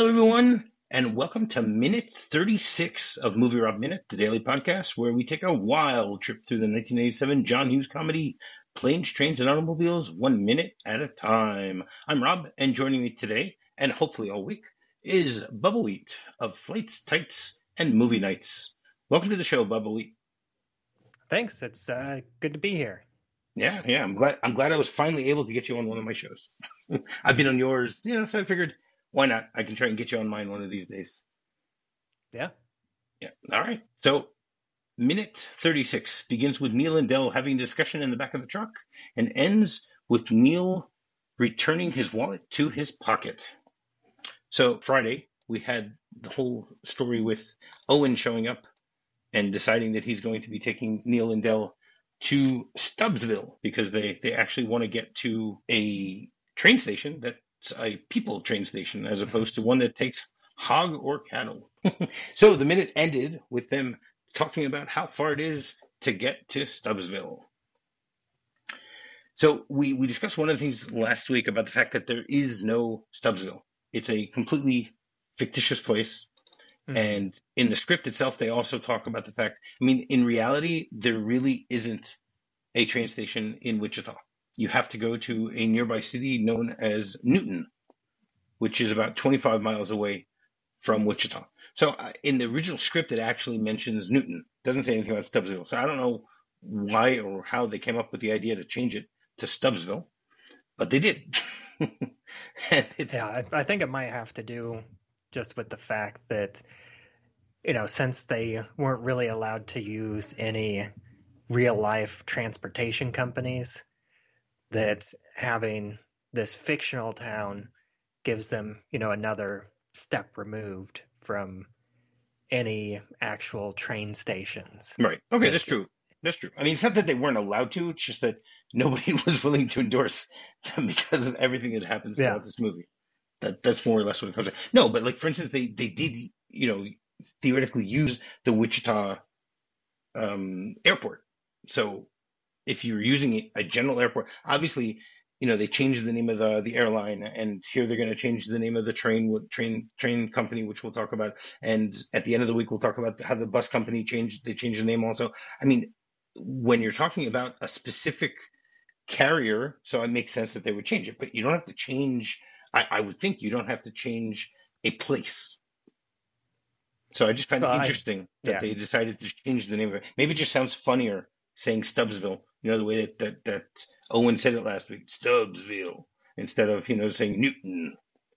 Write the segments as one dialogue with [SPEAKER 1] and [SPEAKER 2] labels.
[SPEAKER 1] Hello, everyone, and welcome to minute 36 of MovieRob Minute, the daily podcast where we take a wild trip through the 1987 John Hughes comedy Planes, Trains, and Automobiles one minute at a time. I'm Rob, and joining me today, and hopefully all week, is Bubbawheat of Flights, Tights, and Movie Nights. Welcome to the show, Bubbawheat.
[SPEAKER 2] Thanks. It's uh, good to be here.
[SPEAKER 1] Yeah, yeah. I'm glad. I'm glad I was finally able to get you on one of my shows. I've been on yours, you know, so I figured why not? I can try and get you on mine one of these days.
[SPEAKER 2] Yeah.
[SPEAKER 1] Yeah. All right. So, minute 36 begins with Neal and Dell having a discussion in the back of the truck and ends with Neal returning his wallet to his pocket. So, Friday, we had the whole story with Owen showing up and deciding that he's going to be taking Neal and Dell to Stubbsville because they, they actually want to get to a train station that a people train station as opposed to one that takes hog or cattle. so the minute ended with them talking about how far it is to get to Stubbsville. So we, we discussed one of the things last week about the fact that there is no Stubbsville. It's a completely fictitious place. Mm-hmm. And in the script itself, they also talk about the fact, I mean, in reality, there really isn't a train station in Wichita you have to go to a nearby city known as Newton, which is about 25 miles away from Wichita. So uh, in the original script, it actually mentions Newton. It doesn't say anything about Stubbsville. So I don't know why or how they came up with the idea to change it to Stubbsville, but they did.
[SPEAKER 2] yeah, I, I think it might have to do just with the fact that, you know, since they weren't really allowed to use any real life transportation companies, that having this fictional town gives them, you know, another step removed from any actual train stations.
[SPEAKER 1] Right. Okay, that's true. That's true. I mean, it's not that they weren't allowed to; it's just that nobody was willing to endorse them because of everything that happens yeah. throughout this movie. That that's more or less what it comes to. No, but like for instance, they they did you know theoretically use the Wichita um, airport. So if you're using a general airport, obviously, you know, they changed the name of the the airline, and here they're going to change the name of the train train train company, which we'll talk about. And at the end of the week, we'll talk about how the bus company changed. They changed the name also. I mean, when you're talking about a specific carrier, so it makes sense that they would change it, but you don't have to change. I, I would think you don't have to change a place. So I just find well, it interesting I, that yeah. they decided to change the name of it. Maybe it just sounds funnier saying Stubbsville you know, the way that, that, that Owen said it last week, Stubbsville, instead of, you know, saying Newton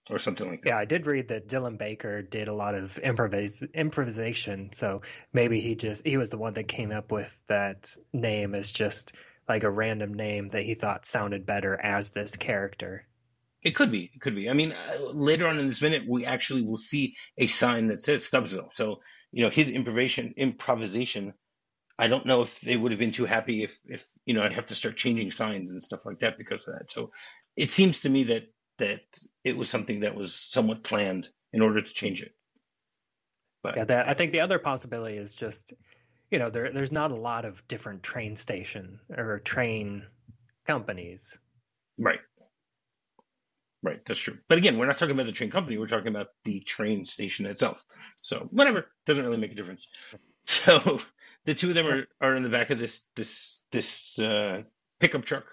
[SPEAKER 1] or something like that.
[SPEAKER 2] Yeah, I did read that Dylan Baker did a lot of improvis- improvisation. So maybe he just, he was the one that came up with that name as just like a random name that he thought sounded better as this character.
[SPEAKER 1] It could be. It could be. I mean, uh, later on in this minute, we actually will see a sign that says Stubbsville. So, you know, his improvisation, improvisation I don't know if they would have been too happy if, if you know I'd have to start changing signs and stuff like that because of that. So it seems to me that that it was something that was somewhat planned in order to change it.
[SPEAKER 2] But yeah, that, I think the other possibility is just you know there there's not a lot of different train station or train companies.
[SPEAKER 1] Right. Right, that's true. But again, we're not talking about the train company. We're talking about the train station itself. So whatever, doesn't really make a difference. So the two of them are, are in the back of this this this uh, pickup truck,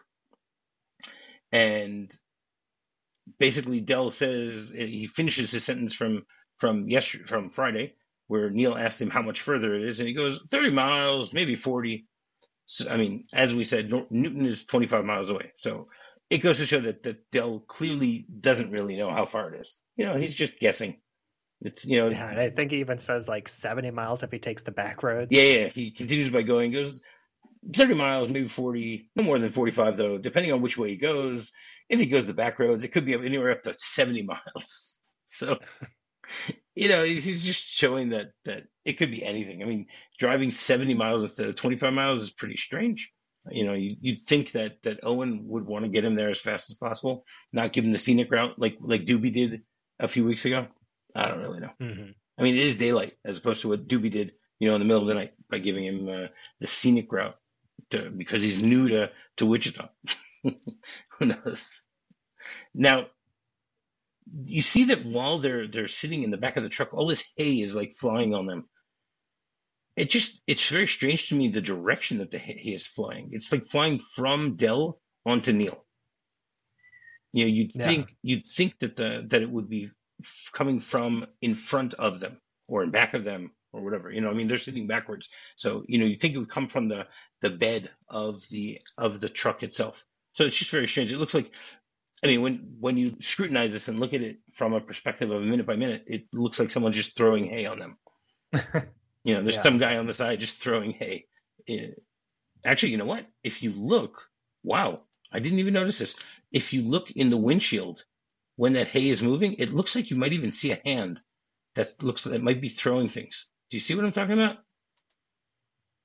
[SPEAKER 1] and basically Dell says he finishes his sentence from from yesterday from Friday, where Neal asked him how much further it is, and he goes thirty miles, maybe forty. So, I mean, as we said, Newton is twenty five miles away, so it goes to show that that Del clearly doesn't really know how far it is. You know, he's just guessing. It's you know,
[SPEAKER 2] yeah, I think he even says like 70 miles if he takes the back roads.
[SPEAKER 1] Yeah, yeah. He continues by going, goes 30 miles, maybe 40, no more than 45 though, depending on which way he goes. If he goes the back roads, it could be anywhere up to 70 miles. So, you know, he's just showing that that it could be anything. I mean, driving 70 miles instead of 25 miles is pretty strange. You know, you, you'd think that that Owen would want to get him there as fast as possible, not give him the scenic route like like Doobie did a few weeks ago. I don't really know. Mm-hmm. I mean, it is daylight as opposed to what Doobie did, you know, in the middle of the night by giving him uh, the scenic route to, because he's new to, to Wichita. Who knows? Now, you see that while they're they're sitting in the back of the truck, all this hay is like flying on them. It just it's very strange to me the direction that the hay is flying. It's like flying from Dell onto Neal. You know, you'd yeah. think you'd think that the that it would be coming from in front of them or in back of them or whatever. You know, I mean, they're sitting backwards, so you know, you think it would come from the the bed of the of the truck itself. So it's just very strange. It looks like, I mean, when when you scrutinize this and look at it from a perspective of a minute by minute, it looks like someone's just throwing hay on them. you know, there's yeah. some guy on the side just throwing hay. It, actually, you know what? If you look, wow, I didn't even notice this. If you look in the windshield when that hay is moving, it looks like you might even see a hand that looks that might be throwing things. Do you see what I'm talking about?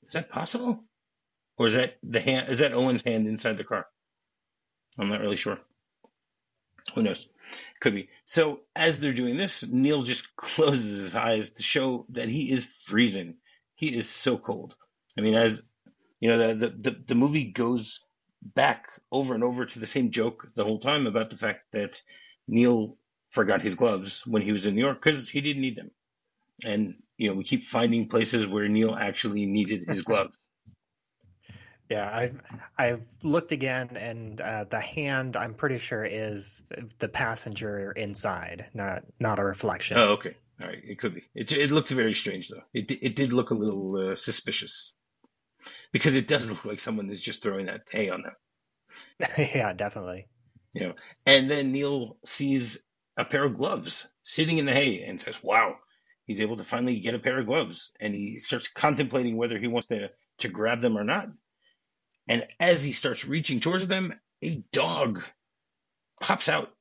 [SPEAKER 1] Is that possible? Or is that the hand is that Owen's hand inside the car? I'm not really sure. Who knows? Could be. So as they're doing this, Neal just closes his eyes to show that he is freezing. He is so cold. I mean, as you know, the the, the, the movie goes back over and over to the same joke the whole time about the fact that Neal forgot his gloves when he was in New York because he didn't need them. And you know, we keep finding places where Neal actually needed his gloves.
[SPEAKER 2] Yeah, I've I've looked again, and uh, the hand I'm pretty sure is the passenger inside, not not a reflection.
[SPEAKER 1] Oh, okay, all right, it could be. It it looked very strange though. It it did look a little uh, suspicious because it does look like someone is just throwing that hay on them.
[SPEAKER 2] yeah, definitely.
[SPEAKER 1] You know, and then Neal sees a pair of gloves sitting in the hay and says, "Wow." He's able to finally get a pair of gloves, and he starts contemplating whether he wants to to grab them or not and as he starts reaching towards them, a dog pops out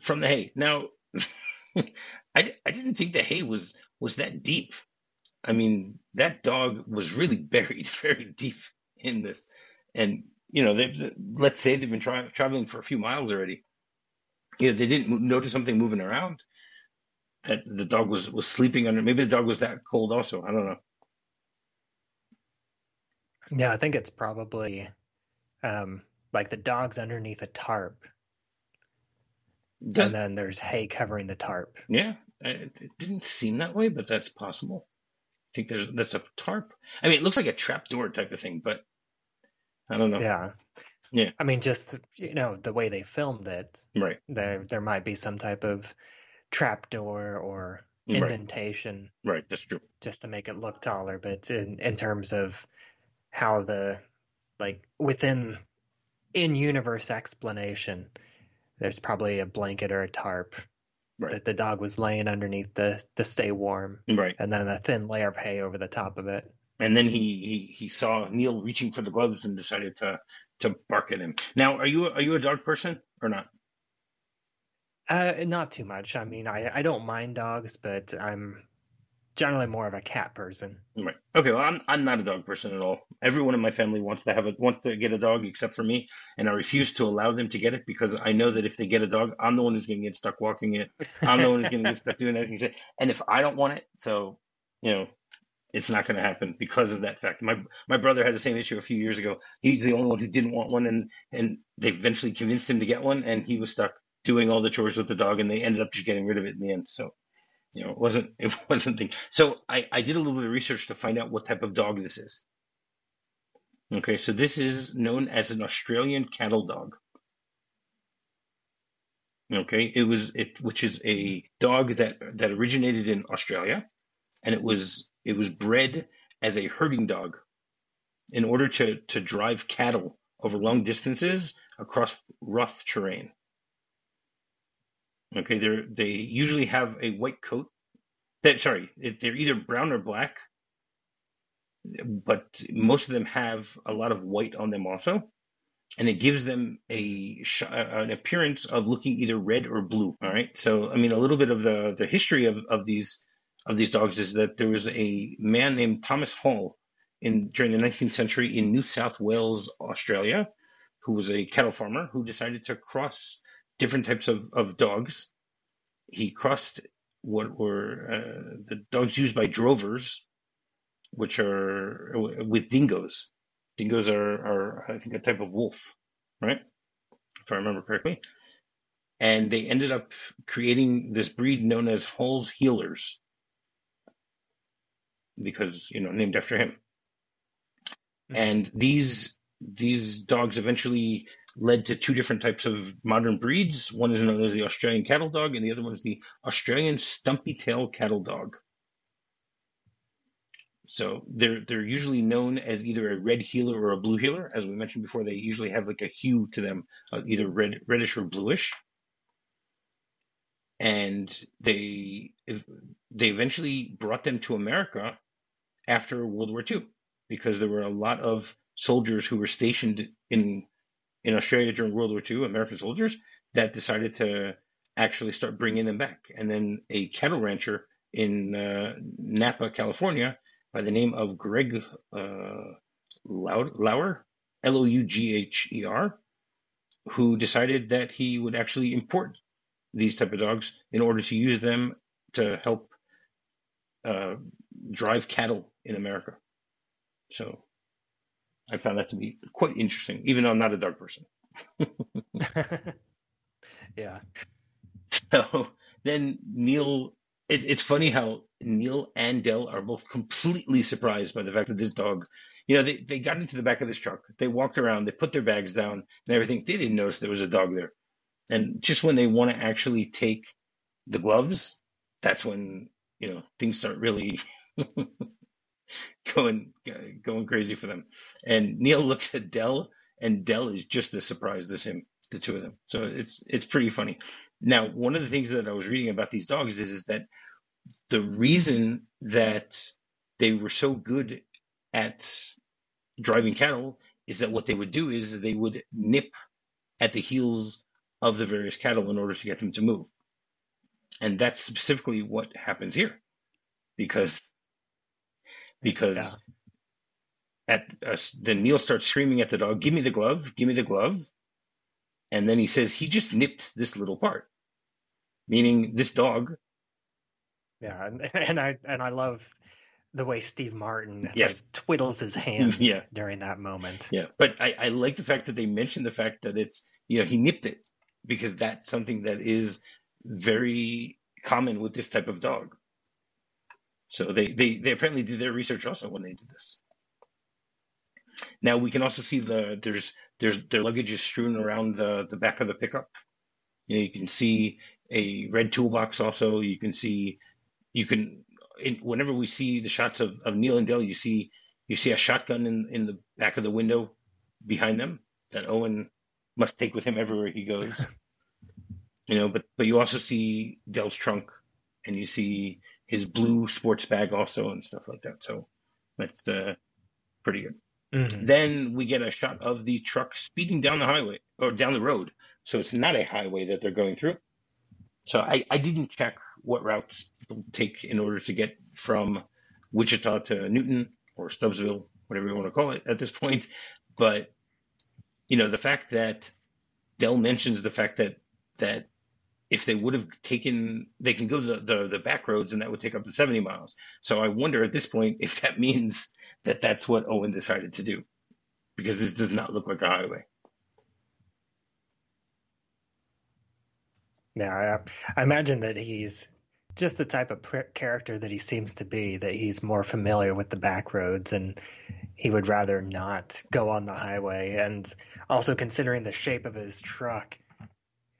[SPEAKER 1] from the hay. Now, I, I didn't think the hay was, was that deep. I mean, that dog was really buried very deep in this. And, you know, they, let's say they've been tra- traveling for a few miles already. You know, they didn't notice something moving around. That the dog was, was sleeping under. Maybe the dog was that cold also. I don't know.
[SPEAKER 2] Yeah, I think it's probably um, like the dog's underneath a tarp, and then there's hay covering the tarp.
[SPEAKER 1] Yeah, it, it didn't seem that way, but that's possible. I think there's that's a tarp. I mean, it looks like a trapdoor type of thing, but I don't know.
[SPEAKER 2] Yeah,
[SPEAKER 1] yeah.
[SPEAKER 2] I mean, just you know the way they filmed it,
[SPEAKER 1] right?
[SPEAKER 2] There, there might be some type of trapdoor or indentation,
[SPEAKER 1] right. right? That's true.
[SPEAKER 2] Just to make it look taller, but in in terms of how the like within in universe explanation there's probably a blanket or a tarp right. that the dog was laying underneath to to stay warm
[SPEAKER 1] right
[SPEAKER 2] and then a thin layer of hay over the top of it
[SPEAKER 1] and then he he, he saw neal reaching for the gloves and decided to to bark at him now are you are you a dog person or not
[SPEAKER 2] uh not too much i mean i i don't mind dogs but i'm generally more of a cat person.
[SPEAKER 1] Right. Okay. Well, I'm I'm not a dog person at all. Everyone in my family wants to have a wants to get a dog except for me, and I refuse to allow them to get it because I know that if they get a dog, I'm the one who's going to get stuck walking it. I'm the one who's going to get stuck doing everything. And if I don't want it, so you know, it's not going to happen because of that fact. My my brother had the same issue a few years ago. He's the only one who didn't want one, and and they eventually convinced him to get one, and he was stuck doing all the chores with the dog, and they ended up just getting rid of it in the end. So you know, it wasn't it wasn't the so I, I did a little bit of research to find out what type of dog this is. Okay, so this is known as an Australian cattle dog. Okay, it was it which is a dog that that originated in Australia, and it was it was bred as a herding dog in order to to drive cattle over long distances across rough terrain. Okay, they they usually have a white coat. That sorry, they're either brown or black, but most of them have a lot of white on them also, and it gives them a an appearance of looking either red or blue. All right, so I mean a little bit of the the history of of these of these dogs is that there was a man named Thomas Hall in during the 19th century in New South Wales, Australia, who was a cattle farmer who decided to cross different types of, of dogs. He crossed what were uh, the dogs used by drovers, which are with dingoes. Dingoes are, are, I think, a type of wolf, right? If I remember correctly. and they ended up creating this breed known as Hall's Heelers because you know named after him. Mm-hmm. And these these dogs eventually led to two different types of modern breeds. One is known as the Australian cattle dog, and the other one is the Australian stumpy tail cattle dog. So they're they're usually known as either a red heeler or a blue heeler. As we mentioned before, they usually have like a hue to them, uh, either red reddish or bluish. And they they eventually brought them to America after World War II because there were a lot of soldiers who were stationed in in Australia during World War II, American soldiers that decided to actually start bringing them back. And then a cattle rancher in uh, Napa, California, by the name of Greg uh, Loughrer, L O U G H E R, who decided that he would actually import these type of dogs in order to use them to help uh, drive cattle in America. So I found that to be quite interesting, even though I'm not a dog person.
[SPEAKER 2] yeah.
[SPEAKER 1] So then Neal, it, it's funny how Neal and Dell are both completely surprised by the fact that this dog, you know, they, they got into the back of this truck, they walked around, they put their bags down and everything. They didn't notice there was a dog there. And just when they want to actually take the gloves, that's when, you know, things start really going going crazy for them. And Neal looks at Dell, and Dell is just as surprised as him, the two of them. So it's it's pretty funny. Now, one of the things that I was reading about these dogs is, is that the reason that they were so good at driving cattle is that what they would do is they would nip at the heels of the various cattle in order to get them to move. And that's specifically what happens here because because yeah. at uh, then Neal starts screaming at the dog, "Give me the glove! Give me the glove!" And then he says he just nipped this little part, meaning this dog.
[SPEAKER 2] Yeah, and, and I and I love the way Steve Martin yes. like, twiddles his hands yeah. during that moment.
[SPEAKER 1] Yeah, but I, I like the fact that they mention the fact that it's you know he nipped it because that's something that is very common with this type of dog. So they, they, they apparently did their research also when they did this. Now we can also see the there's there's their luggage is strewn around the, the back of the pickup. You, know, you can see a red toolbox also. You can see you can in, whenever we see the shots of, of Neal and Del, you see you see a shotgun in, in the back of the window behind them that Owen must take with him everywhere he goes. you know, but but you also see Dell's trunk and you see his blue sports bag also and stuff like that. So that's uh, pretty good. Mm-hmm. Then we get a shot of the truck speeding down the highway or down the road. So it's not a highway that they're going through. So I, I didn't check what routes people take in order to get from Wichita to Newton or Stubbsville, whatever you want to call it at this point. But you know, the fact that Dell mentions the fact that that if they would have taken, they can go the, the, the, back roads and that would take up to 70 miles. So I wonder at this point if that means that that's what Owen decided to do because this does not look like a highway.
[SPEAKER 2] Yeah, I, I imagine that he's just the type of character that he seems to be, that he's more familiar with the back roads and he would rather not go on the highway. And also considering the shape of his truck,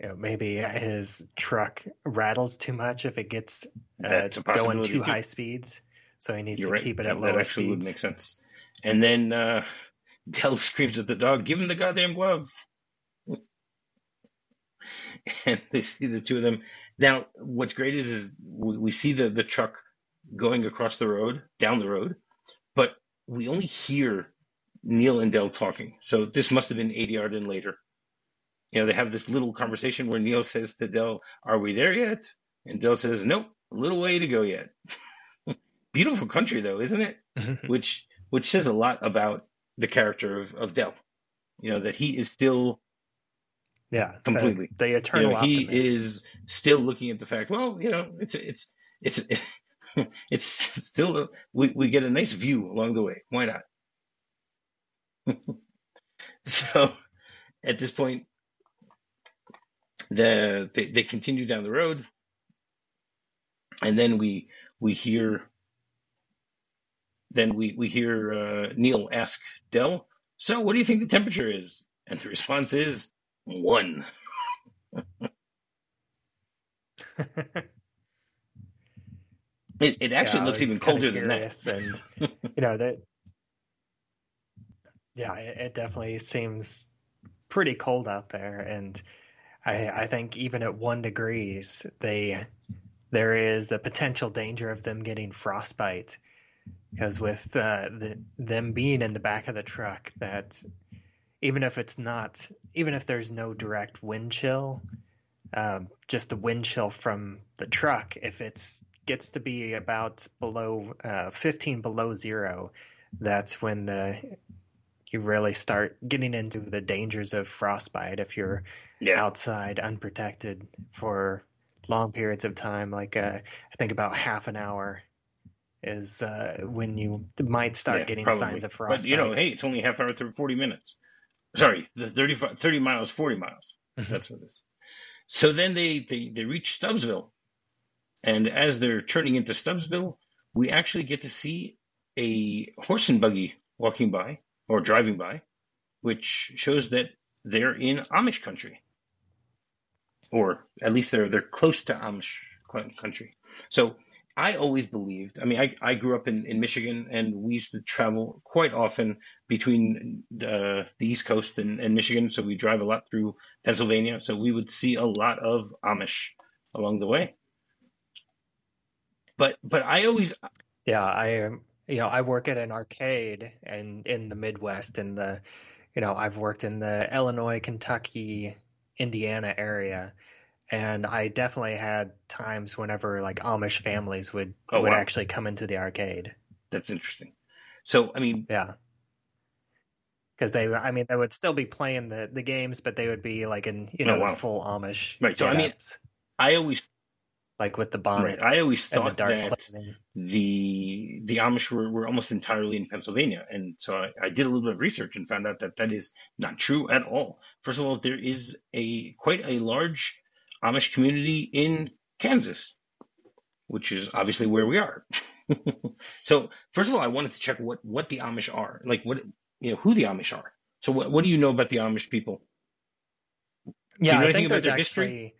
[SPEAKER 2] you know, maybe his truck rattles too much if it gets uh, going too high speeds. So he needs You're to right. keep it at lower speeds. That actually
[SPEAKER 1] speeds. would make sense. And then uh, Del screams at the dog, "Give him the goddamn glove!" and they see the two of them. Now, what's great is, is we, we see the, the truck going across the road, down the road, but we only hear Neal and Dell talking. So this must have been ADR'd and later you know, they have this little conversation where Neal says to Dell, Are we there yet? And Dell says, Nope, a little way to go yet. Beautiful country though, isn't it? Mm-hmm. which which says a lot about the character of, of Del. You know, that he is still
[SPEAKER 2] yeah,
[SPEAKER 1] completely.
[SPEAKER 2] The, the eternal.
[SPEAKER 1] You know, he is still looking at the fact. Well, you know, it's it's it's it's still we we get a nice view along the way. Why not? so, at this point, the they, they continue down the road, and then we we hear then we we hear uh, Neal ask Dell, "So, what do you think the temperature is?" And the response is one. it, it actually yeah, looks even colder than that.
[SPEAKER 2] and you know that, yeah, it, it definitely seems pretty cold out there, and I, I think even at one degrees, they there is a potential danger of them getting frostbite. Because with uh, the, them being in the back of the truck, that even if it's not, even if there's no direct wind chill, um, just the wind chill from the truck, if it gets to be about below uh, 15 below zero, that's when the you really start getting into the dangers of frostbite. If you're yeah. outside unprotected for long periods of time. Like uh, I think about half an hour is uh, when you might start yeah, getting probably. signs of frostbite.
[SPEAKER 1] But you know, hey, it's only half hour through 40 minutes. Sorry, the 30, 30 miles, 40 miles. Mm-hmm. That's what it is. So then they, they, they reach Stubbsville. And as they're turning into Stubbsville, we actually get to see a horse and buggy walking by or driving by, which shows that they're in Amish country, or at least they're they're close to Amish country. So I always believed. I mean, I, I grew up in, in Michigan, and we used to travel quite often between the, the East Coast and, and Michigan. So we drive a lot through Pennsylvania. So we would see a lot of Amish along the way. But but I always
[SPEAKER 2] yeah I am you know, I work at an arcade and in the Midwest in the, you know, I've worked in the Illinois, Kentucky, Indiana area. And I definitely had times whenever like Amish families would oh, would wow. actually come into the arcade.
[SPEAKER 1] That's interesting. So, I mean,
[SPEAKER 2] yeah. Because they, I mean, they would still be playing the, the games, but they would be like in, you oh, know, oh, wow. full Amish.
[SPEAKER 1] Right. So, I mean, I always
[SPEAKER 2] like with the bonnet.
[SPEAKER 1] Right. I always thought that clothing. the the Amish were, were almost entirely in Pennsylvania, and so I, I, did a little bit of research and found out that that is not true at all. First of all, there is a quite a large Amish community in Kansas, which is obviously where we are. so first of all, I wanted to check what what the Amish are, like what you know who the Amish are. So what what do you know about the Amish people?
[SPEAKER 2] Yeah, I think there's actually. History?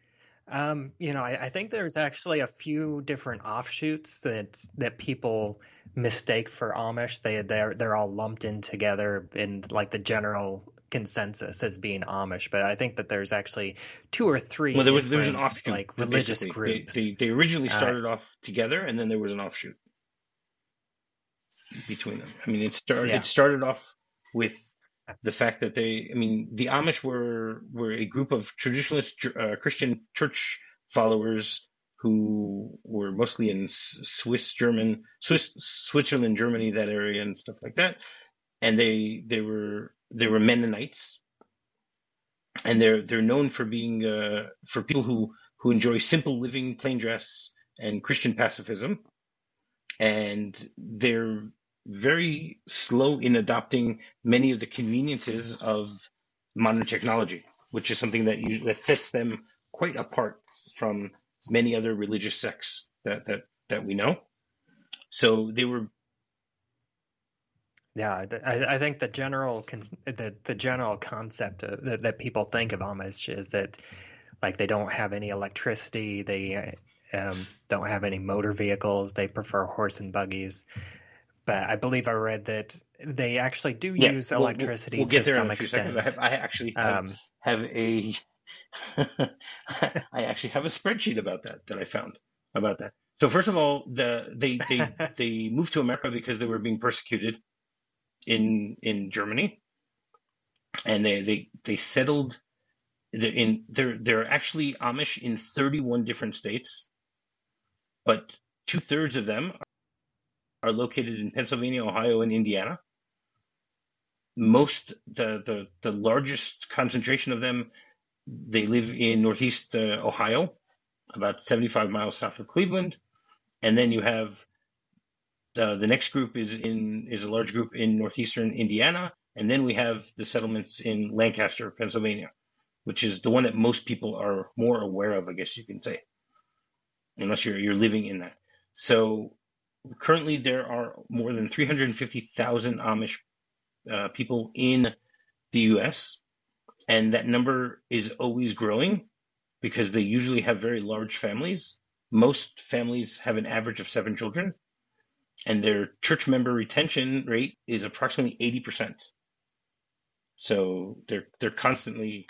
[SPEAKER 2] Um, you know, I, I, think there's actually a few different offshoots that that people mistake for Amish. They they're they're all lumped in together in like the general consensus as being Amish, but I think that there's actually two or three.
[SPEAKER 1] Well, there was there was an offshoot,
[SPEAKER 2] like religious groups.
[SPEAKER 1] They, they, they originally uh, started uh, off together, and then there was an offshoot between them. I mean, it started yeah. it started off with the fact that they, I mean, the Amish were were a group of traditionalist uh, Christian church followers who were mostly in Swiss, German, Swiss, Switzerland, Germany, that area, and stuff like that. And they they were they were Mennonites, and they're they're known for being uh, for people who who enjoy simple living, plain dress, and Christian pacifism. And they're very slow in adopting many of the conveniences of modern technology, which is something that you, that sets them quite apart from many other religious sects that that that we know. So they were.
[SPEAKER 2] Yeah, I, I think the general the the general concept of, that, that people think of Amish is that like they don't have any electricity, they um, don't have any motor vehicles, they prefer horse and buggies but I believe I read that they actually do yeah, use electricity we'll, we'll, we'll to some extent.
[SPEAKER 1] I, have, I, actually have, um, have a I actually have a spreadsheet about that that I found about that. So first of all, the they they they moved to America because they were being persecuted in in Germany, and they they they settled in they're they're actually Amish in 31 different states, but two thirds of them are located in Pennsylvania, Ohio, and Indiana. Most the the, the largest concentration of them, they live in Northeast uh, Ohio, about 75 miles south of Cleveland, and then you have the the next group is in is a large group in northeastern Indiana, and then we have the settlements in Lancaster, Pennsylvania. which is the one that most people are more aware of, I guess you can say, unless you're you're living in that. So currently there are more than 350,000 Amish uh, people in the U.S. and that number is always growing because they usually have very large families. Most families have an average of seven children, and their church member retention rate is approximately 80%. So they're they're constantly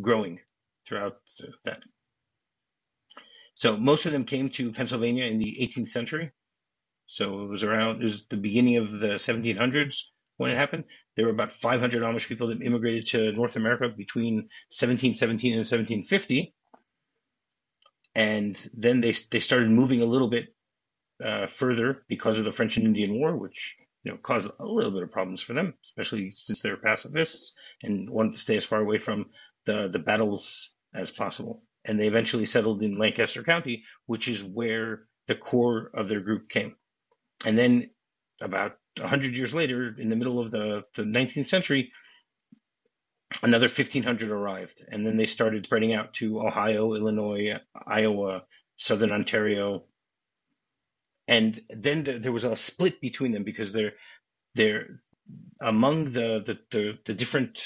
[SPEAKER 1] growing throughout that. So most of them came to Pennsylvania in the 18th century. So it was around it was the beginning of the 1700s when it happened. There were about 500 Amish people that immigrated to North America between 1717 and 1750, and then they they started moving a little bit uh, further because of the French and Indian War, which you know caused a little bit of problems for them, especially since they're pacifists and wanted to stay as far away from the the battles as possible. And they eventually settled in Lancaster County, which is where the core of their group came. And then about 100 years later, in the middle of the, the 19th century, another 1,500 arrived. And then they started spreading out to Ohio, Illinois, Iowa, Southern Ontario. And then there was a split between them because they're, they're among the, the, the, the different,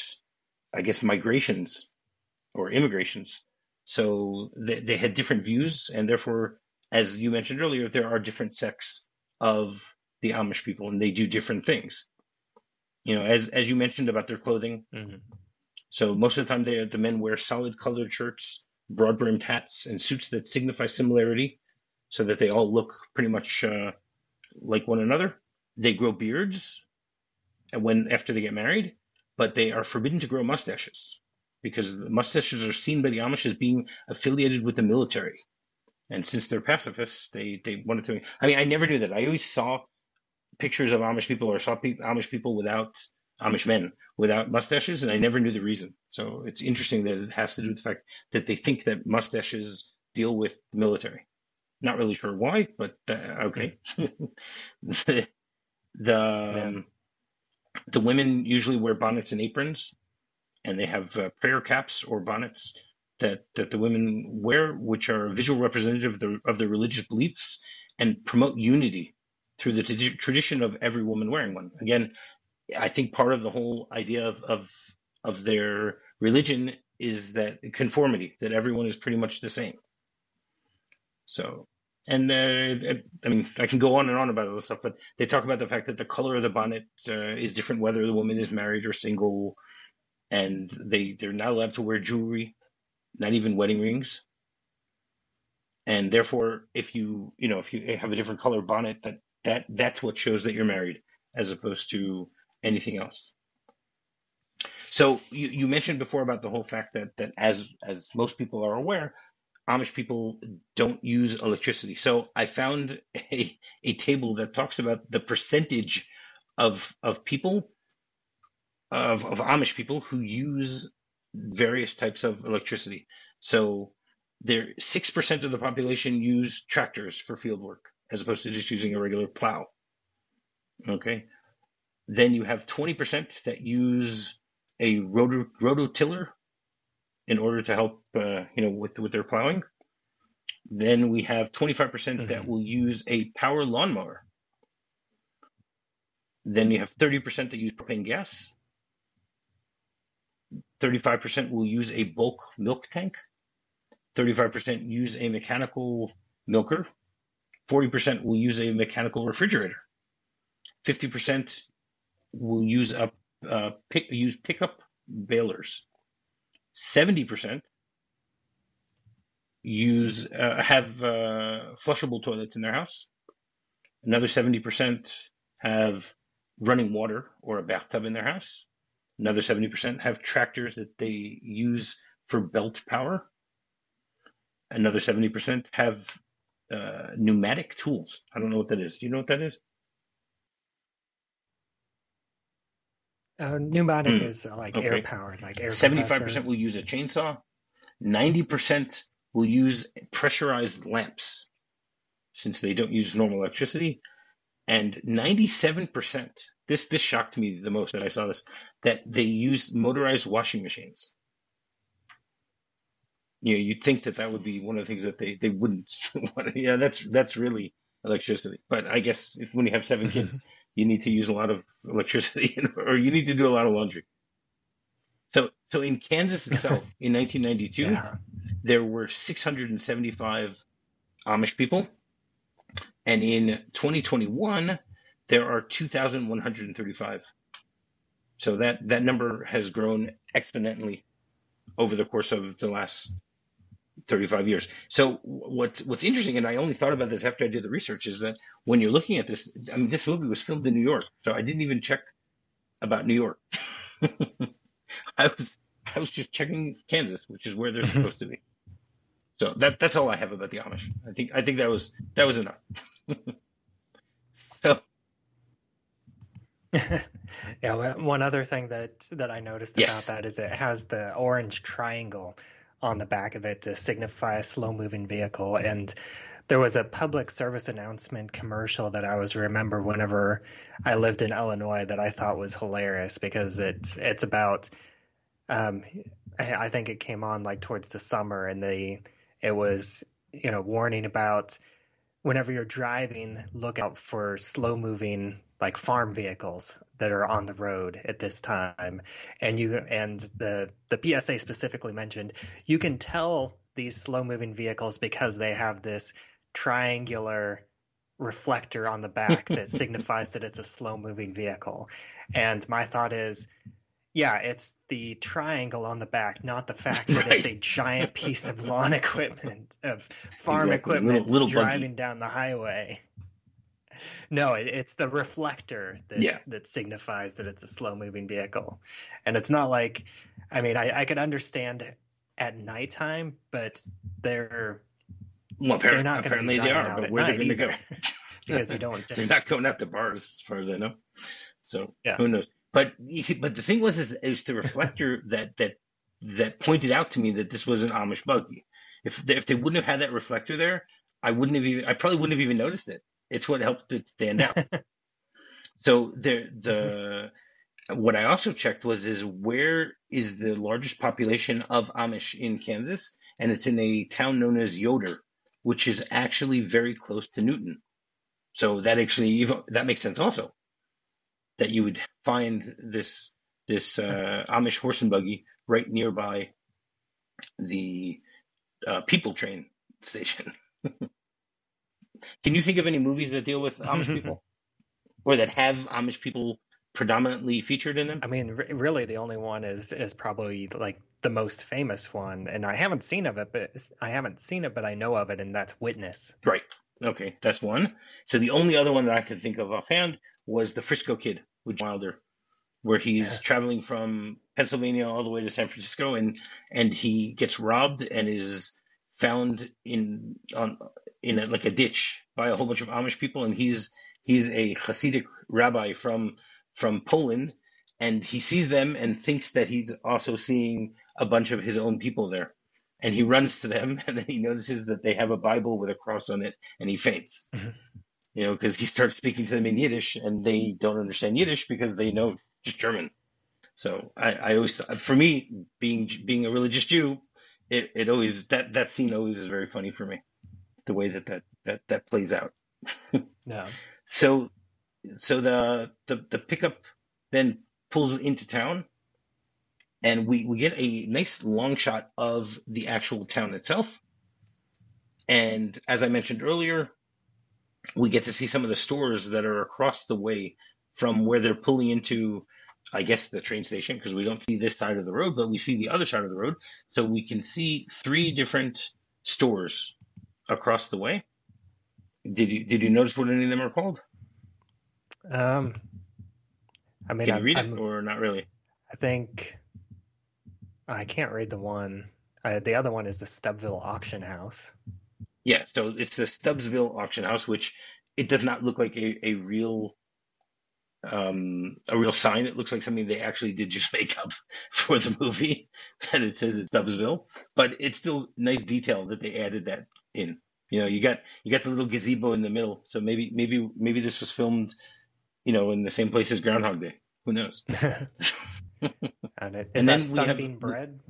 [SPEAKER 1] I guess, migrations or immigrations. So they, they had different views. And therefore, as you mentioned earlier, there are different sects of the Amish people, and they do different things. You know, as as you mentioned about their clothing. Mm-hmm. So most of the time, they, the men wear solid colored shirts, broad brimmed hats, and suits that signify similarity, so that they all look pretty much uh, like one another. They grow beards, and when after they get married, but they are forbidden to grow mustaches because the mustaches are seen by the Amish as being affiliated with the military. And since they're pacifists, they, they wanted to. I mean, I never knew that. I always saw pictures of Amish people or saw pe- Amish people without Amish men without mustaches, and I never knew the reason. So it's interesting that it has to do with the fact that they think that mustaches deal with the military. Not really sure why, but uh, okay. the the, um, the women usually wear bonnets and aprons, and they have uh, prayer caps or bonnets that, that the women wear, which are visual representative of, of their religious beliefs and promote unity through the t- tradition of every woman wearing one. Again, I think part of the whole idea of, of, of their religion is that conformity, that everyone is pretty much the same. So, and uh, I mean, I can go on and on about all this stuff, but they talk about the fact that the color of the bonnet uh, is different whether the woman is married or single, and they they're not allowed to wear jewelry not even wedding rings. And therefore, if you you know if you have a different color bonnet, that that that's what shows that you're married, as opposed to anything else. So you, you mentioned before about the whole fact that that as as most people are aware, Amish people don't use electricity. So I found a, a table that talks about the percentage of of people of, of Amish people who use various types of electricity. So there, six percent of the population use tractors for field work as opposed to just using a regular plow. Okay. Then you have 20% that use a roto, rototiller in order to help, uh, you know, with, with their plowing. Then we have 25% mm hmm that will use a power lawnmower. Then you have 30% that use propane gas. 35% will use a bulk milk tank, 35% use a mechanical milker, 40% will use a mechanical refrigerator, 50% will use a uh, pick, use pickup balers, 70% use uh, have uh, flushable toilets in their house. Another 70% have running water or a bathtub in their house. Another 70% have tractors that they use for belt power. Another 70% have uh, pneumatic tools. I don't know what that is. Do you know what that is?
[SPEAKER 2] Uh, pneumatic mm. is like okay. air powered, like air. Seventy-five
[SPEAKER 1] percent will use a chainsaw. Ninety percent will use pressurized lamps, since they don't use normal electricity, and ninety-seven percent this this shocked me the most that I saw this that they used motorized washing machines. you know, you'd think that that would be one of the things that they, they wouldn't want. Yeah, that's that's really electricity. But I guess if when you have seven kids, you need to use a lot of electricity, or you need to do a lot of laundry. So, so in Kansas itself, in 1992, yeah. there were 675 Amish people, and in 2021, there are 2,135. So that that number has grown exponentially over the course of the last 35 years. So what's what's interesting, and I only thought about this after I did the research, is that when you're looking at this, I mean, this movie was filmed in New York, so I didn't even check about New York. I was I was just checking Kansas, which is where they're mm-hmm. supposed to be. So that that's all I have about the Amish. I think I think that was that was enough. so
[SPEAKER 2] yeah, one other thing that that I noticed yes. about that is it has the orange triangle on the back of it to signify a slow moving vehicle and there was a public service announcement commercial that I always remember whenever I lived in Illinois that I thought was hilarious because it's it's about um, I think it came on like towards the summer and the it was you know warning about whenever you're driving look out for slow moving like farm vehicles that are on the road at this time and you and the the PSA specifically mentioned you can tell these slow moving vehicles because they have this triangular reflector on the back that signifies that it's a slow moving vehicle and my thought is yeah it's the triangle on the back not the fact that right. it's a giant piece of lawn equipment of farm exactly. equipment little, little driving buggy. down the highway no, it, it's the reflector that yeah. that signifies that it's a slow moving vehicle, and it's not like, I mean, I, I could understand at nighttime, but they're
[SPEAKER 1] well, apparently, they're not apparently they are. But where are they're going to go?
[SPEAKER 2] because you don't.
[SPEAKER 1] they're not going out to bars, as far as I know. So yeah. who knows? But you see, but the thing was, is, is the reflector that that that pointed out to me that this was an Amish buggy. If they, if they wouldn't have had that reflector there, I wouldn't have even. I probably wouldn't have even noticed it. It's what helped it stand out. so there, the what I also checked was is where is the largest population of Amish in Kansas, and it's in a town known as Yoder, which is actually very close to Newton. So that actually that makes sense also that you would find this this uh, Amish horse and buggy right nearby the uh, people train station. Can you think of any movies that deal with Amish people, or that have Amish people predominantly featured in them?
[SPEAKER 2] I mean, really, the only one is is probably like the most famous one, and I haven't seen of it, but I haven't seen it, but I know of it, and that's Witness.
[SPEAKER 1] Right. Okay, that's one. So the only other one that I could think of offhand was the Frisco Kid with Wilder, where he's yeah. traveling from Pennsylvania all the way to San Francisco, and and he gets robbed and is found in on in a, like a ditch by a whole bunch of Amish people, and he's he's a Hasidic rabbi from from Poland, and he sees them and thinks that he's also seeing a bunch of his own people there, and he runs to them, and then he notices that they have a Bible with a cross on it, and he faints. Mm-hmm. You know, because he starts speaking to them in Yiddish, and they don't understand Yiddish because they know just German. So I, I always, for me, being being a religious Jew, it, it always that that scene always is very funny for me, the way that that that, that plays out.
[SPEAKER 2] yeah.
[SPEAKER 1] So so the the the pickup then pulls into town, and we we get a nice long shot of the actual town itself. And as I mentioned earlier, we get to see some of the stores that are across the way from where they're pulling into I guess the train station because we don't see this side of the road, but we see the other side of the road. So we can see three different stores across the way. Did you did you notice what any of them are called?
[SPEAKER 2] Um, I mean,
[SPEAKER 1] can you read I'm, it or not really?
[SPEAKER 2] I think I can't read the one. Uh, the other one is the Stubbsville Auction House.
[SPEAKER 1] Yeah, so it's the Stubbsville Auction House, which it does not look like a, a real um, a real sign. It looks like something they actually did just make up for the movie, and it says it's Stubbsville. But it's still nice detail that they added that in. You know, you got you got the little gazebo in the middle, so maybe maybe maybe this was filmed, you know, in the same place as Groundhog Day. Who knows?
[SPEAKER 2] and it, is and that sunbeam bread?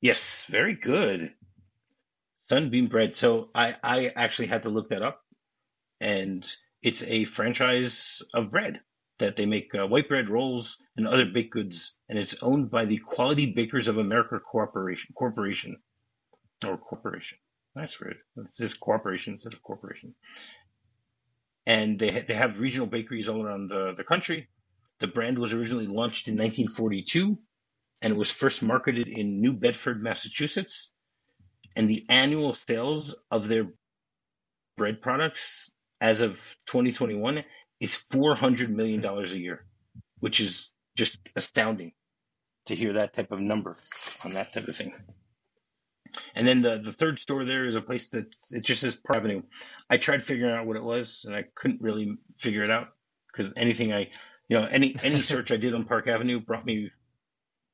[SPEAKER 1] Yes, very good. Sunbeam Bread. So I, I actually had to look that up, and it's a franchise of bread that they make uh, white bread rolls and other baked goods, and it's owned by the Quality Bakers of America Corporation. Corporation or corporation. That's weird. It's this corporation instead of corporation. And they ha- they have regional bakeries all around the, the country. The brand was originally launched in 1942, and it was first marketed in New Bedford, Massachusetts. And the annual sales of their bread products as of 2021 is 400 million dollars a year, which is just astounding to hear that type of number on that type of thing. And then the, the third store there is a place that it just says Park Avenue. I tried figuring out what it was and I couldn't really figure it out because anything I, you know, any any search I did on Park Avenue brought me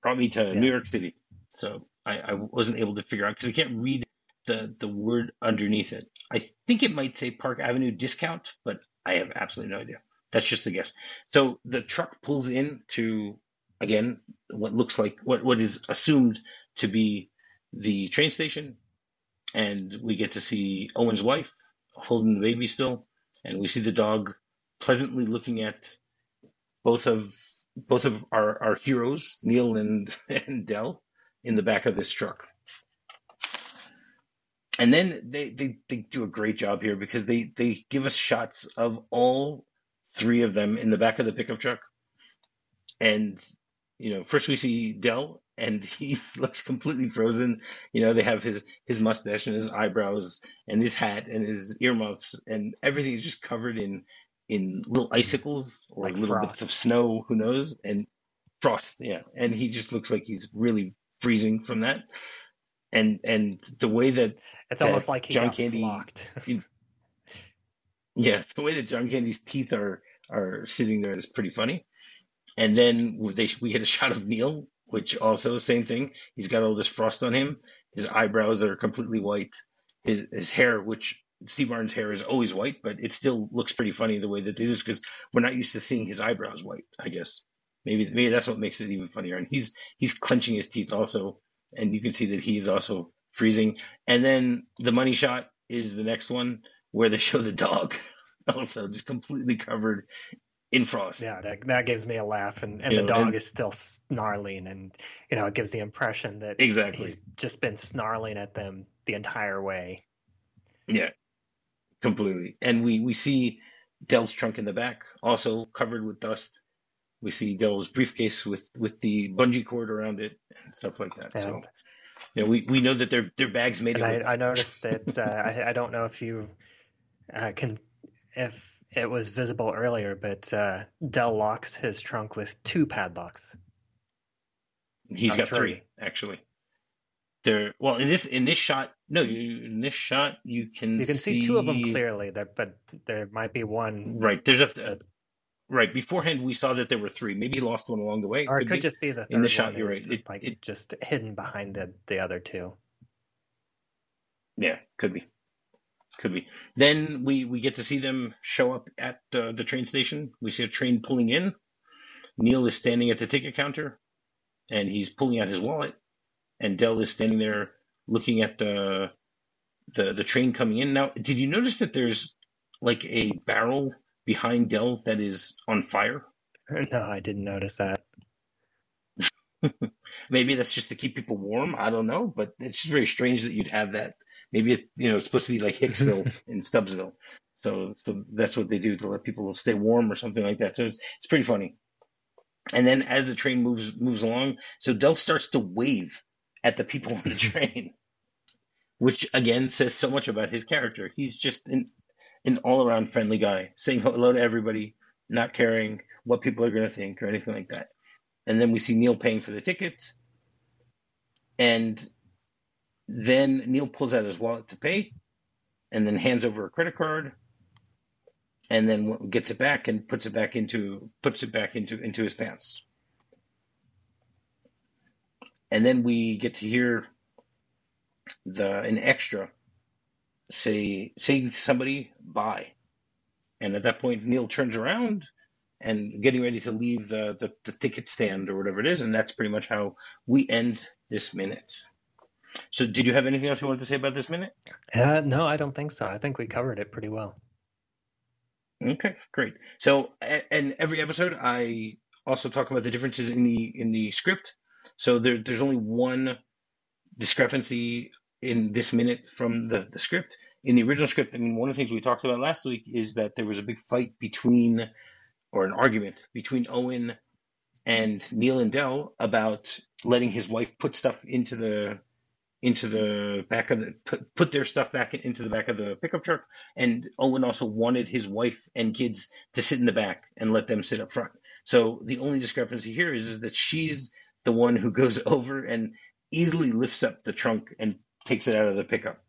[SPEAKER 1] brought me to yeah. New York City. So I, I wasn't able to figure out because I can't read the the word underneath it. I think it might say Park Avenue discount, but I have absolutely no idea. That's just a guess. So the truck pulls in to again what looks like what what is assumed to be the train station, and we get to see Owen's wife holding the baby still, and we see the dog pleasantly looking at both of both of our, our heroes, Neal and, and Del, in the back of this truck. And then they, they, they do a great job here because they, they give us shots of all three of them in the back of the pickup truck. And, you know, first we see Del and he looks completely frozen. You know, they have his, his mustache and his eyebrows and his hat and his earmuffs and everything is just covered in, in little icicles or like little frost. bits of snow, who knows, and frost. Yeah. And he just looks like he's really freezing from that and and the way that
[SPEAKER 2] it's that almost like John Candy locked.
[SPEAKER 1] yeah, the way that John Candy's teeth are are sitting there is pretty funny. And then they we get a shot of Neal, which also the same thing. He's got all this frost on him. His eyebrows are completely white. His his hair, which Steve Martin's hair is always white, but it still looks pretty funny the way that it is because we're not used to seeing his eyebrows white. I guess maybe maybe that's what makes it even funnier. And he's he's clenching his teeth also and you can see that he is also freezing. And then the money shot is the next one where they show the dog also just completely covered in frost.
[SPEAKER 2] Yeah, that that gives me a laugh, and, and the know, dog and, is still snarling, and you know it gives the impression that
[SPEAKER 1] exactly
[SPEAKER 2] he's just been snarling at them the entire way.
[SPEAKER 1] Yeah, completely. And we we see Del's trunk in the back, also covered with dust we see Del's briefcase with with the bungee cord around it and stuff like that. And, so, you know, we, we know that their their bags made it.
[SPEAKER 2] I, I, noticed that uh, I, I don't know if you uh, can if it was visible earlier, but uh, Del locks his trunk with two padlocks.
[SPEAKER 1] He's got three. three actually. There, well, in this in this shot, no, you, in this shot you can
[SPEAKER 2] you can
[SPEAKER 1] see,
[SPEAKER 2] see two of them clearly. There, but there might be one.
[SPEAKER 1] Right, there's a, Right. Beforehand, we saw that there were three. Maybe he lost one along the way.
[SPEAKER 2] Or it could, could be. just be the in the shot. You're right. It, like it, just hidden behind the the other two.
[SPEAKER 1] Yeah, could be, could be. Then we we get to see them show up at uh, the train station. We see a train pulling in. Neal is standing at the ticket counter, and he's pulling out his wallet. And Del is standing there looking at the the the train coming in. Now, did you notice that there's like a barrel behind Del that is on fire?
[SPEAKER 2] No, I didn't notice that.
[SPEAKER 1] Maybe that's just to keep people warm. I don't know, but it's just very strange that you'd have that. Maybe it, you know, it's supposed to be like Hicksville in Stubbsville. So, so that's what they do to let people stay warm or something like that. So it's, it's pretty funny. And then as the train moves moves along, so Del starts to wave at the people on the train, which again says so much about his character. He's just an an all around friendly guy, saying hello to everybody, not caring what people are going to think or anything like that. And then we see Neal paying for the tickets. And then Neal pulls out his wallet to pay and then hands over a credit card and then gets it back and puts it back into puts it back into into his pants. And then we get to hear the an extra say saying to somebody bye. And at that point, Neal turns around and getting ready to leave the, the, the ticket stand or whatever it is, and that's pretty much how we end this minute. So, did you have anything else you wanted to say about this minute?
[SPEAKER 2] Uh, no, I don't think so. I think we covered it pretty well.
[SPEAKER 1] Okay, great. So, and every episode, I also talk about the differences in the in the script. So there, there's only one discrepancy in this minute from the, the script. In the original script, I mean, one of the things we talked about last week is that there was a big fight between, or an argument between Owen and Neal and Del about letting his wife put stuff into the into the back of the put, put their stuff back into the back of the pickup truck and Owen also wanted his wife and kids to sit in the back and let them sit up front. So the only discrepancy here is, is that she's the one who goes over and easily lifts up the trunk and takes it out of the pickup.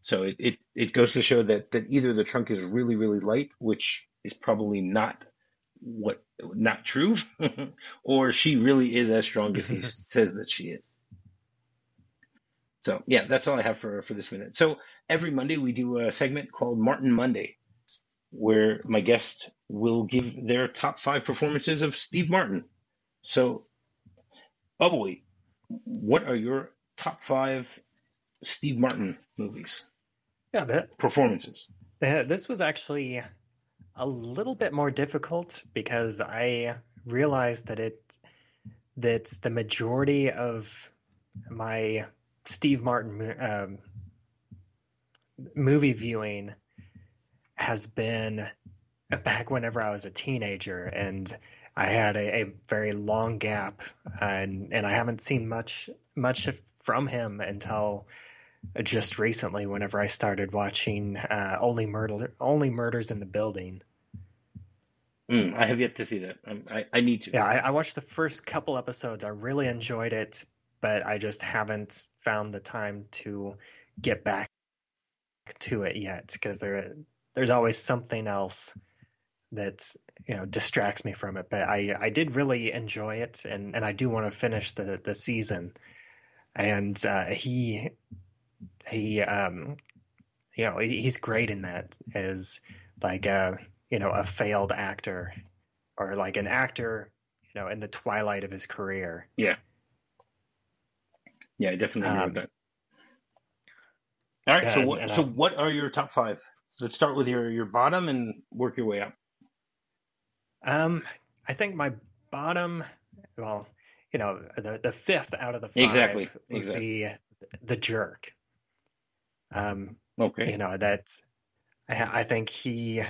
[SPEAKER 1] So it, it, it goes to show that, that either the trunk is really, really light, which is probably not what not true, or she really is as strong as he says that she is. So yeah, that's all I have for for this minute. So every Monday we do a segment called Martin Monday, where my guest will give their top five performances of Steve Martin. So, Bubbly, what are your top five Steve Martin movies?
[SPEAKER 2] Yeah, that
[SPEAKER 1] performances.
[SPEAKER 2] Uh, this was actually a little bit more difficult because I realized that it that the majority of my Steve Martin um, movie viewing has been back whenever I was a teenager, and I had a, a very long gap, and and I haven't seen much much from him until just recently. Whenever I started watching uh, Only Murder Only Murders in the Building.
[SPEAKER 1] Mm, I have yet to see that. I, I need to.
[SPEAKER 2] Yeah, I, I watched the first couple episodes. I really enjoyed it, but I just haven't found the time to get back to it yet because there there's always something else that you know distracts me from it. But I I did really enjoy it, and and I do want to finish the the season. And uh, he he um you know he's great in that as like a you know a failed actor or like an actor you know in the twilight of his career.
[SPEAKER 1] Yeah. Yeah, I definitely agree um, with that. All right, and, so what so what are your top five? let's start with your your bottom and work your way up.
[SPEAKER 2] Um, I think my bottom, well, you know, the the fifth out of the five
[SPEAKER 1] exactly exactly.
[SPEAKER 2] the jerk. Um,
[SPEAKER 1] okay,
[SPEAKER 2] you know that's I, I think he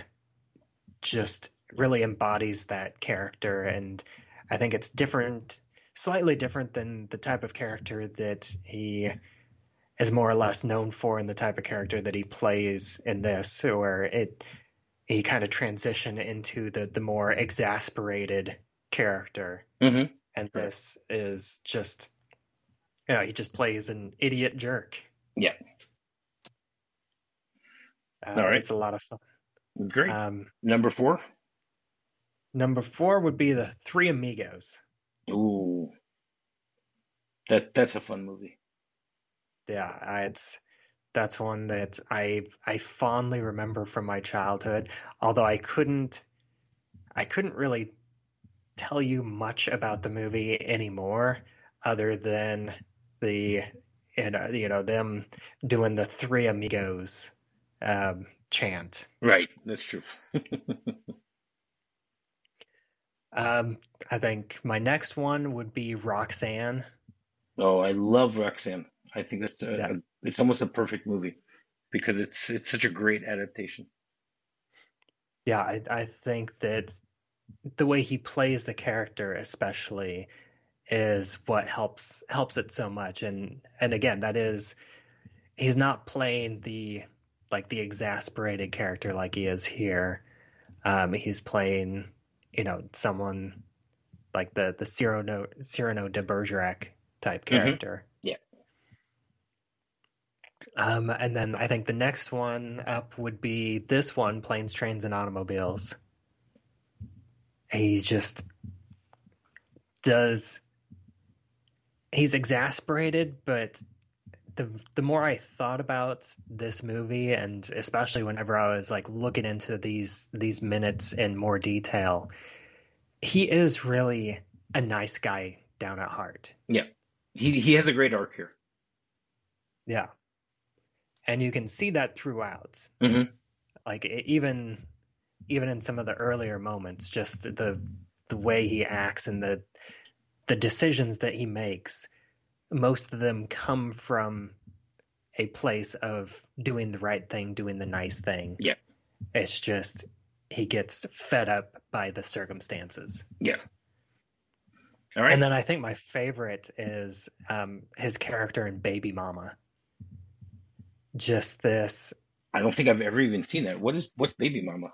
[SPEAKER 2] just really embodies that character, and I think it's different, slightly different than the type of character that he is more or less known for in the type of character that he plays in this, where it he kind of transition into the the more exasperated character,
[SPEAKER 1] mm-hmm.
[SPEAKER 2] and this is just you know he just plays an idiot jerk.
[SPEAKER 1] Yeah.
[SPEAKER 2] Uh, All right, it's a lot of fun.
[SPEAKER 1] Great. Um, number four.
[SPEAKER 2] Number four would be the Three Amigos.
[SPEAKER 1] Ooh, that that's a fun movie
[SPEAKER 2] yeah, it's that's one that I I fondly remember from my childhood. Although I couldn't I couldn't really tell you much about the movie anymore, other than the you know, you know them doing the Three Amigos um, chant.
[SPEAKER 1] Right, that's true.
[SPEAKER 2] um, I think my next one would be Roxanne.
[SPEAKER 1] Oh, I love Roxanne. I think that's a, yeah. a, it's almost a perfect movie because it's it's such a great adaptation.
[SPEAKER 2] Yeah, I, I think that the way he plays the character, especially, is what helps helps it so much. And and again, that is he's not playing the like the exasperated character like he is here. Um, he's playing, you know, someone like the the Cyrano Cyrano de Bergerac type mm-hmm. character.
[SPEAKER 1] Mm-hmm. Yeah.
[SPEAKER 2] Um, and then I think the next one up would be this one, Planes, Trains, and Automobiles. He just does. He's exasperated, but the the more I thought about this movie, and especially whenever I was like looking into these these minutes in more detail, he is really a nice guy down at heart.
[SPEAKER 1] Yeah, he he has a great arc here.
[SPEAKER 2] Yeah. And you can see that throughout.
[SPEAKER 1] Mm-hmm.
[SPEAKER 2] Like even even in some of the earlier moments, just the the way he acts and the the decisions that he makes, most of them come from a place of doing the right thing, doing the nice thing.
[SPEAKER 1] Yeah.
[SPEAKER 2] It's just he gets fed up by the circumstances.
[SPEAKER 1] Yeah. All right.
[SPEAKER 2] And then I think my favorite is um, his character in Baby Mama. Just this.
[SPEAKER 1] I don't think I've ever even seen that. What is what's Baby Mama?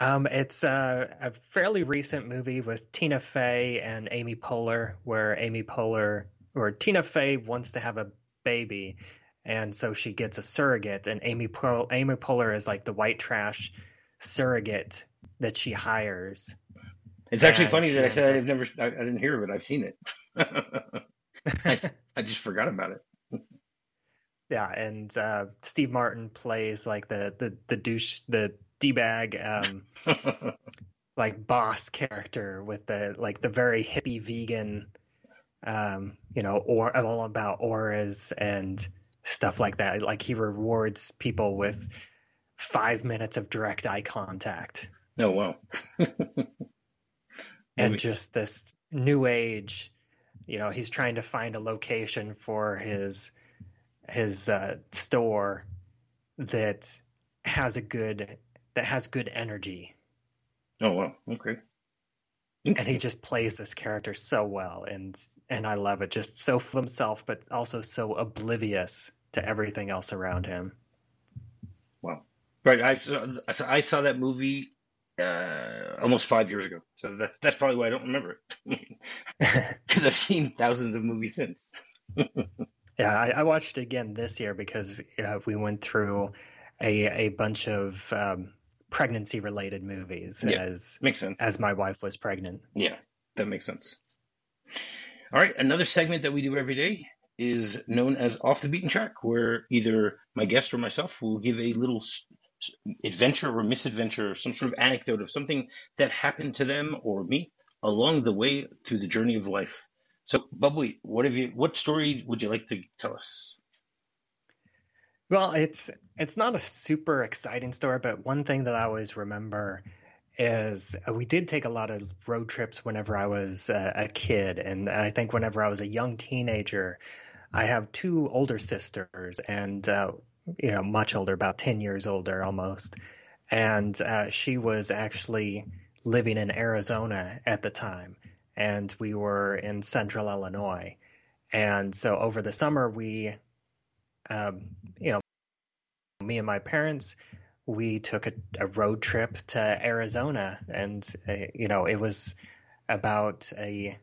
[SPEAKER 2] Um, it's a, a fairly recent movie with Tina Fey and Amy Poehler, where Amy Poehler or Tina Fey wants to have a baby, and so she gets a surrogate, and Amy Poehler, Amy Poehler is like the white trash surrogate that she hires.
[SPEAKER 1] It's actually funny that I said I've never, I, I, didn't hear of it. I've seen it. I, I, just forgot about it.
[SPEAKER 2] yeah, and uh, Steve Martin plays like the the the douche, the d bag, um, like boss character with the like the very hippie vegan, um, you know, or all about auras and stuff like that. Like he rewards people with five minutes of direct eye contact.
[SPEAKER 1] Oh wow.
[SPEAKER 2] and just this new age, you know, he's trying to find a location for his his uh, store that has a good that has good energy.
[SPEAKER 1] Oh wow, okay.
[SPEAKER 2] And he just plays this character so well, and and I love it. Just so himself, but also so oblivious to everything else around him.
[SPEAKER 1] Wow. Right. I saw, I saw that movie uh, almost five years ago. So that, that's probably why I don't remember it. Because I've seen thousands of movies since.
[SPEAKER 2] yeah, I, I, watched it again this year because uh, we went through a, a bunch of um, pregnancy related movies
[SPEAKER 1] yeah,
[SPEAKER 2] as
[SPEAKER 1] makes sense.
[SPEAKER 2] as my wife was pregnant.
[SPEAKER 1] Yeah, that makes sense. All right, another segment that we do every day is known as Off the Beaten Track, where either my guest or myself will give a little adventure or misadventure, some sort of anecdote of something that happened to them or me along the way through the journey of life. So, Bubbly, what have you? What story would you like to tell us?
[SPEAKER 2] Well, it's it's not a super exciting story, but one thing that I always remember is uh, we did take a lot of road trips whenever I was uh, a kid, and I think whenever I was a young teenager, I have two older sisters, and uh, you know, much older, about 10 years older almost. And uh, she was actually living in Arizona at the time. And we were in central Illinois. And so over the summer, we, um, you know, me and my parents, we took a, a road trip to Arizona. And, uh, you know, it was about a,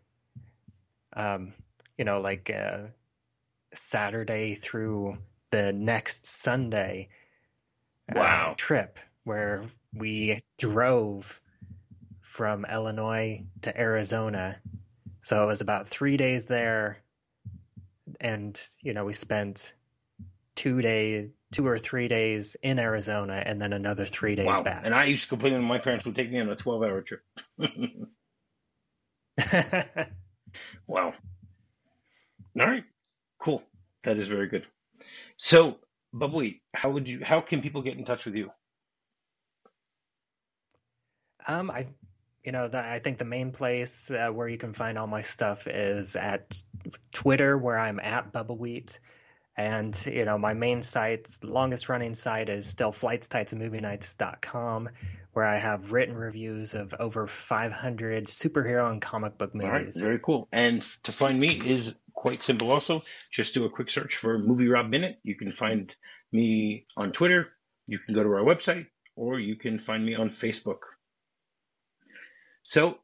[SPEAKER 2] um, you know, like uh, Saturday through the next Sunday
[SPEAKER 1] uh, wow.
[SPEAKER 2] trip where we drove from Illinois to Arizona. So it was about three days there, and you know we spent two days, two or three days in Arizona, and then another three days
[SPEAKER 1] wow.
[SPEAKER 2] back.
[SPEAKER 1] And I used to complain when my parents would take me on a twelve-hour trip. wow. All right. Cool. That is very good. So, Bubbly, how would you? How can people get in touch with you?
[SPEAKER 2] Um, I, you know, the, I think the main place uh, where you can find all my stuff is at Twitter, where I'm at Bubbawheat. And, you know, my main site, longest running site is still flightstights where I have written reviews of over 500 superhero and comic book movies. All right,
[SPEAKER 1] very cool. And to find me is quite simple also. Just do a quick search for MovieRob Minute. You can find me on Twitter. You can go to our website or you can find me on Facebook. So,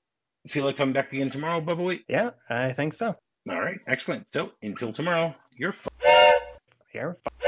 [SPEAKER 1] feel like coming back again tomorrow, Bubba
[SPEAKER 2] Yeah, I think so.
[SPEAKER 1] All right, excellent. So, until tomorrow, you're fine.
[SPEAKER 2] Fine.